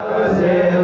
Prazer.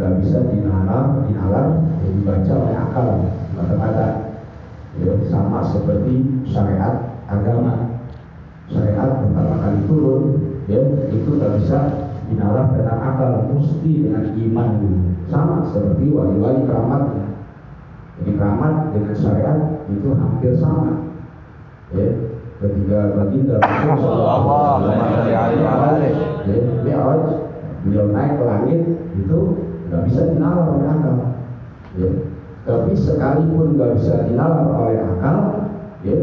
nggak bisa dinalar dinalar dan dibaca oleh akal mata-mata ya, sama seperti syariat agama. Syariat pertama kali turun ya itu nggak bisa dinalar dengan akal mesti dengan iman sama seperti wali-wali keramat ya. Jadi keramat dengan syariat itu hampir sama ya. Ketiga baginda Rasulullah ya Alaihi Wasallam ya, beliau naik ke langit itu nggak bisa dinalar oleh akal. Ya. tapi sekalipun nggak bisa dinalar oleh akal ya,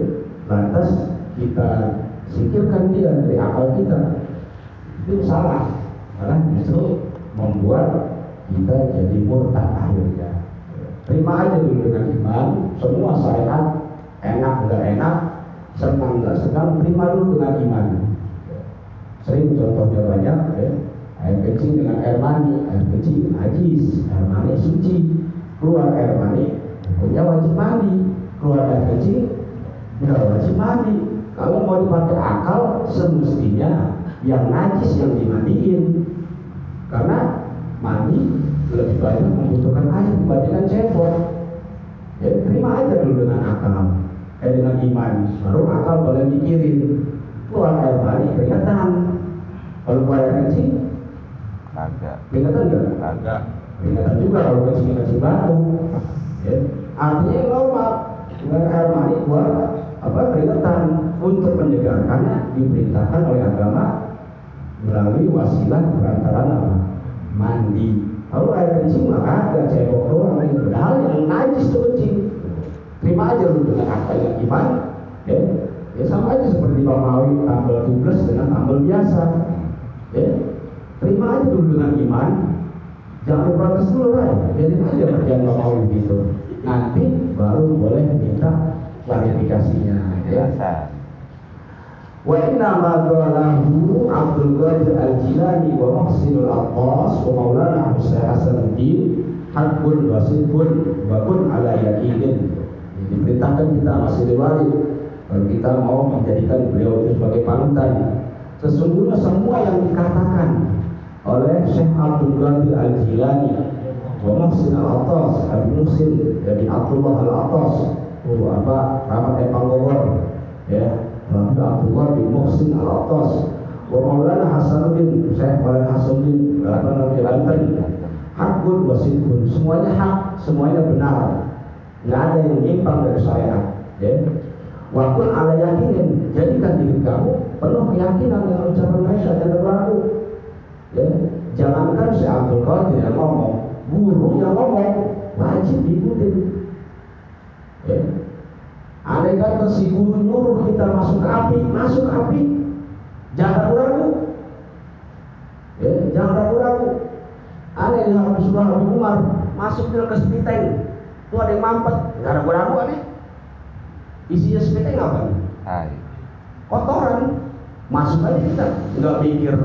lantas kita singkirkan dia dari akal kita. Itu salah. Karena justru membuat kita jadi murtad akhirnya. Terima aja dulu dengan iman semua syariat enak nggak enak senang nggak senang terima dulu dengan iman. Sering contohnya banyak ya kencing dengan air mani, air kencing najis, air mani suci, keluar air mani, punya wajib mandi, keluar air kencing, nggak wajib mandi. Kalau mau dipakai akal, semestinya yang najis yang dimandiin, karena mandi lebih banyak membutuhkan air dibandingkan cebol. Ya terima aja dulu dengan akal, eh dengan iman, baru akal boleh mikirin. Keluar air mani keringetan, kalau keluar air kencing Kagak. keringetan enggak? Kagak. Keringetan juga kalau kencing batu. Ya. Artinya yang normal dengan air mani keluar apa keringetan untuk menyegarkannya diperintahkan oleh agama melalui wasilah perantaraan apa? Mandi. Kalau air kencing mah ada cebok doang ini. Padahal yang najis itu kencing. Terima aja lu dengan akal yang iman. Ya. ya sama aja seperti Bamawi tambal tubles dengan tambal biasa. Ya. Terima aja dulu dengan iman. Jangan protes dulu lah. Biarin aja kerjaan Bamawi gitu. Nanti baru boleh minta klarifikasinya. Ya. Biasa. Wa inna ma Abdul Qadir Al-Jilani wa Muhsinul Abbas wa Maulana Husain Hasanuddin hakun wa kun ala yakinin. Diperintahkan kita masih riwayat kalau kita mau menjadikan beliau itu sebagai panutan. Sesungguhnya semua yang dikatakan oleh Syekh Abdul Qadir Al-Jilani. Wa Muhsin Al-Attas Habib Muhsin dari Abdullah Al-Attas. Oh, apa? Rahmat Epangogor ya Habib Abdullah bin Muhsin Al-Attas. Wa Maulana Hasanuddin Syekh Maulana Hasanuddin apa namanya Banten. Hakun wasidkun semuanya hak semuanya benar. Nggak ada yang menyimpang dari syariat ya. Waktu ala yakinin jadikan diri kamu penuh keyakinan dengan ucapan Aisyah dan berlaku ya jangankan si Abdul Qadir yang ngomong guru yang ngomong wajib diikutin ya Andai kata si guru nyuruh kita masuk api, masuk api. Jangan ragu-ragu. Ya, jangan ragu-ragu. Aneh yang Habib Surah Habib Umar masuk ke sepiteng. Tuh ada yang mampet, nggak ragu-ragu aneh. Isinya sepiteng apa? Hai. Kotoran. Masuk aja kita, nggak mikir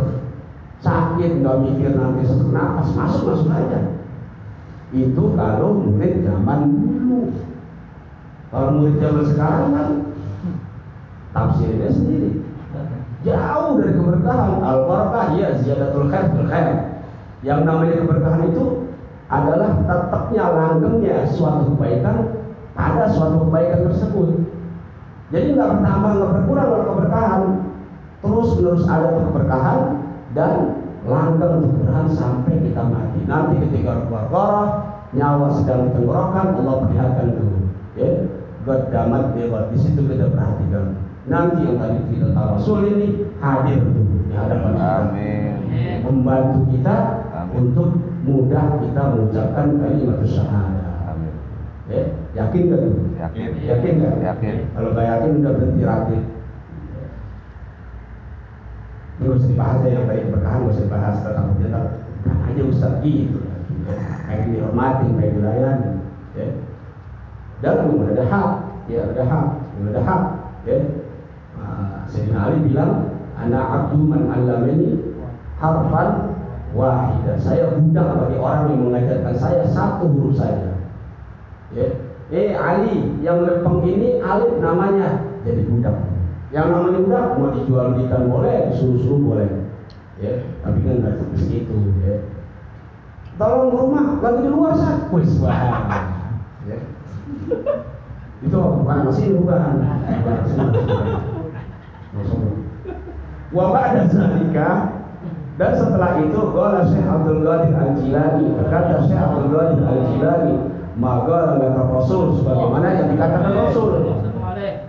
sakit, nggak mikir nanti sesak napas, masuk masuk aja. Itu kalau murid zaman dulu. Kalau murid zaman sekarang kan tafsirnya sendiri. Jauh dari keberkahan. Al-barakah ya ziyadatul khair khair. Yang namanya keberkahan itu adalah tetapnya langgengnya suatu kebaikan pada suatu kebaikan tersebut. Jadi nggak bertambah nggak berkurang kalau keberkahan. Terus menerus ada keberkahan dan langgeng keberkahan sampai kita mati. Nanti ketika keluar nyawa sedang ditenggorokan Allah perlihatkan dulu. Ya, Godamat dewa di situ kita perhatikan. Nanti yang tadi kita tahu Rasul ini hadir tuh di hadapan kita. Amin. Membantu kita Amin. untuk mudah kita mengucapkan kalimat syahadah. Amin. Ya, yakin gak? Yakin. Yakin gak? Yakin. Kalau gak yakin udah berhenti rakit. Ini usah dibahas ya yang baik berkahan, usah dibahas tentang kita kan aja Ustaz gitu. Kayak dihormati, kayak dilayani. Ya. Dan memang ada hak, ya ada hak, memang ada hak. Ya. Nah, Sayyidina Ali bilang, anak abdu man allamani harfan wahidah. Saya budak bagi orang yang mengajarkan saya satu huruf saja. Ya. Eh Ali yang lempeng ini Alif namanya jadi budak. Yang namanya budak mau dijual belikan boleh, disuruh-suruh boleh. Ya, tapi kan nggak segitu. Ya. Tolong rumah lagi di luar sah. Wis. Ya. Itu bukan masih bukan. Wa ba'da zalika dan setelah itu qala Syekh Abdul Qadir Al-Jilani berkata Syekh Abdul Qadir Al-Jilani maka kata Rasul sebagaimana yang dikatakan Rasul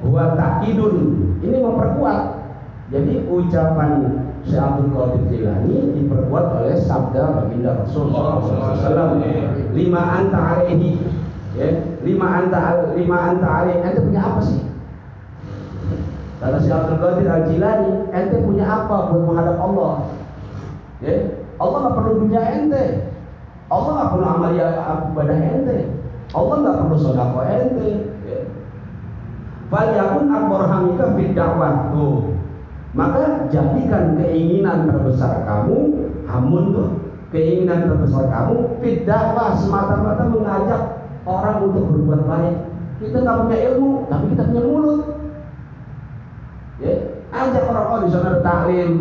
buat takidun ini memperkuat. Jadi ucapan Syekh Qadir Jilani diperkuat oleh sabda baginda Rasul SAW lima anta alaihi. Ya lima anta lima anta alaihi. Ente punya apa sih? Kata Syekh Qadir Jilani ente punya apa buat menghadap Allah? Ya Allah nggak perlu dunia ente. Allah nggak perlu amal ya ibadah ente. Allah nggak perlu sodako ente. Ya. Falyakun akbar hamika fid tuh. Maka jadikan keinginan terbesar kamu, hamun tuh keinginan terbesar kamu fid dakwah semata-mata mengajak orang untuk berbuat baik. Kita nggak punya ilmu, tapi kita punya mulut. Ya, ajak orang orang di sana ada taklim,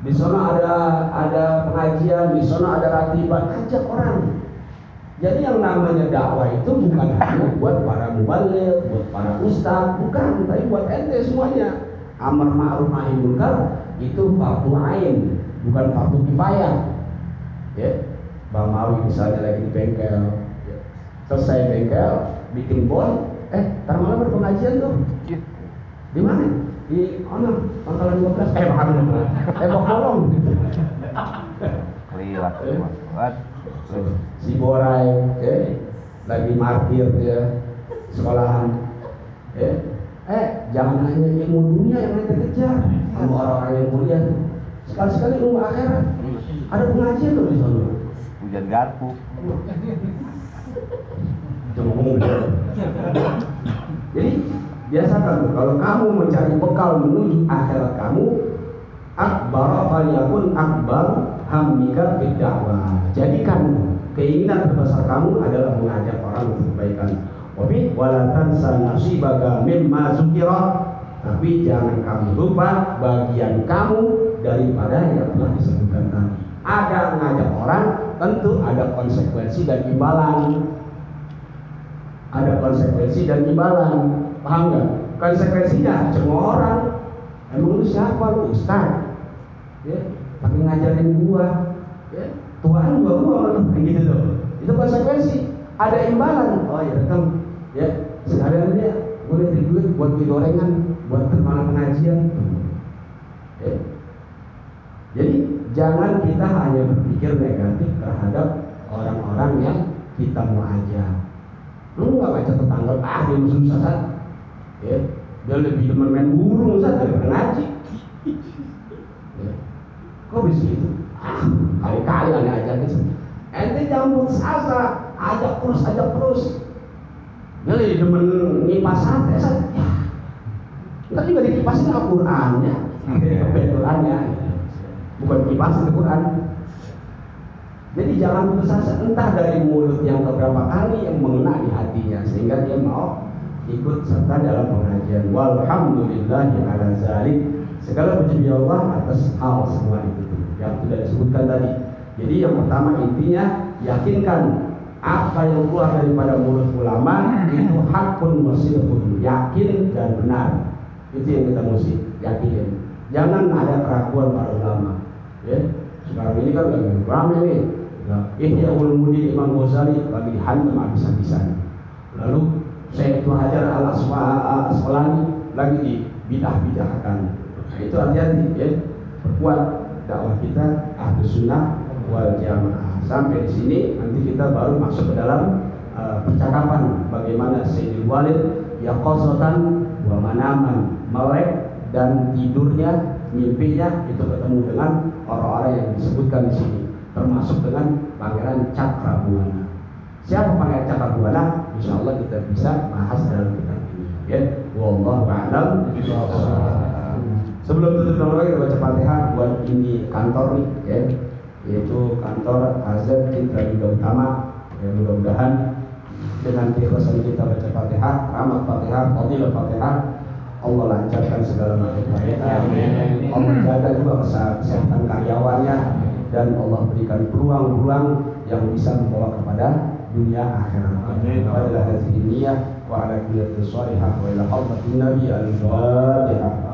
di sana ada ada pengajian, di sana ada ratiban, ajak orang. Jadi yang namanya dakwah itu bukan hanya buat para mubalik, buat para ustaz, bukan, tapi buat ente semuanya. Amar ma'ruf nahi munkar itu fardu ain, bukan fardu kifayah. Ya, Bang Mawi misalnya lagi di bengkel, ya. selesai bengkel, bikin bon, eh, ntar malam ada pengajian tuh. Di mana? Di mana? Pangkalan 12. Eh, makan Eh, mau kolong. Keliwat buat si Borai ya, lagi martir dia sekolahan. Ya. eh jangan hanya ilmu dunia yang kita kejar. Ilmu orang-orang yang kuliah sekali-sekali ilmu akhirat. Ada pengajian tuh di sana. Hujan garpu. Gitu. jadi biasakan kalau kamu mencari bekal menuju akhirat kamu akbar faliyakun akbar hamika fid dakwah. Jadikan keinginan terbesar kamu adalah mengajak orang untuk kebaikan. Wabi walatan nasibaka mimma zukira. Tapi jangan kamu lupa bagian kamu daripada yang telah disebutkan tadi. Ada mengajak orang, tentu ada konsekuensi dan imbalan. Ada konsekuensi dan imbalan. Paham nggak? Konsekuensinya cuma orang. Emang lu siapa lu? Ustaz. Ya, pakai ngajarin gua ya. Tuaan gua gua gitu tuh itu konsekuensi. Ada imbalan. Oh ya rekam ya sekalian dia boleh beri duit buat beli gorengan buat ke mana pengajian. Ya. jadi jangan kita hanya berpikir negatif terhadap orang-orang yang kita mau ajak lu nggak baca tetangga ah dia musuh sesat ya dia lebih demen main burung saja daripada ngaji. Kok bisa gitu? Ah kali-kali aneh gitu. Ente jangan putus asa. Ajak terus ajak terus. Dia lebih demen ngipas saja ya. Ntar juga dikipasin Al-Qurannya Al-Qurannya bukan kipasin Al-Quran jadi jangan putus asa. Entah dari mulut yang beberapa kali yang mengena di hatinya sehingga dia mau ikut serta dalam pengajian. Walhamdulillahi ala zalik segala puji Allah atas hal semua itu yang sudah disebutkan tadi jadi yang pertama intinya yakinkan apa yang keluar daripada mulut ulama itu hakun pun yakin dan benar itu yang kita mesti yakin jangan ada keraguan para ulama ya sekarang ini kan lagi ramai nih Nah, Ihya Ulumuddin Imam Ghazali lagi dihantam habis-habisan. Lalu saya itu Hajar al Asqalani lagi dibidah-bidahkan. Itu hati-hati ya. Perkuat dakwah kita ahlu sunnah wal jamaah. Sampai di sini nanti kita baru masuk ke dalam uh, percakapan bagaimana Sayyidul Walid yaqazatan wa manaman melek dan tidurnya mimpinya itu ketemu dengan orang-orang yang disebutkan di sini termasuk dengan pangeran Cakrabuana. Siapa pangeran Cakrabuana? Insya Allah kita bisa bahas dalam kitab ini. Ya, wallahu a'lam. Sebelum tutup nama lagi baca Fatihah buat ini kantor nih, ya, yaitu kantor Azab Citra Yuda Utama. Ya, mudah-mudahan dengan keikhlasan kita baca Fatihah, rahmat Fatihah, fadilah Fatihah, Allah lancarkan segala macam Amin. Allah jaga juga kesehatan karyawannya dan Allah berikan peluang-peluang yang bisa membawa kepada dunia akhirat. Amin. Wa ila hadhihi niyyah wa ala kulli shalihah wa ila hadratin nabi al-fatihah.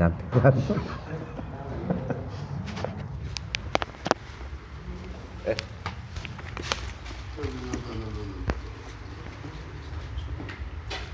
Banyak kecantikan Eh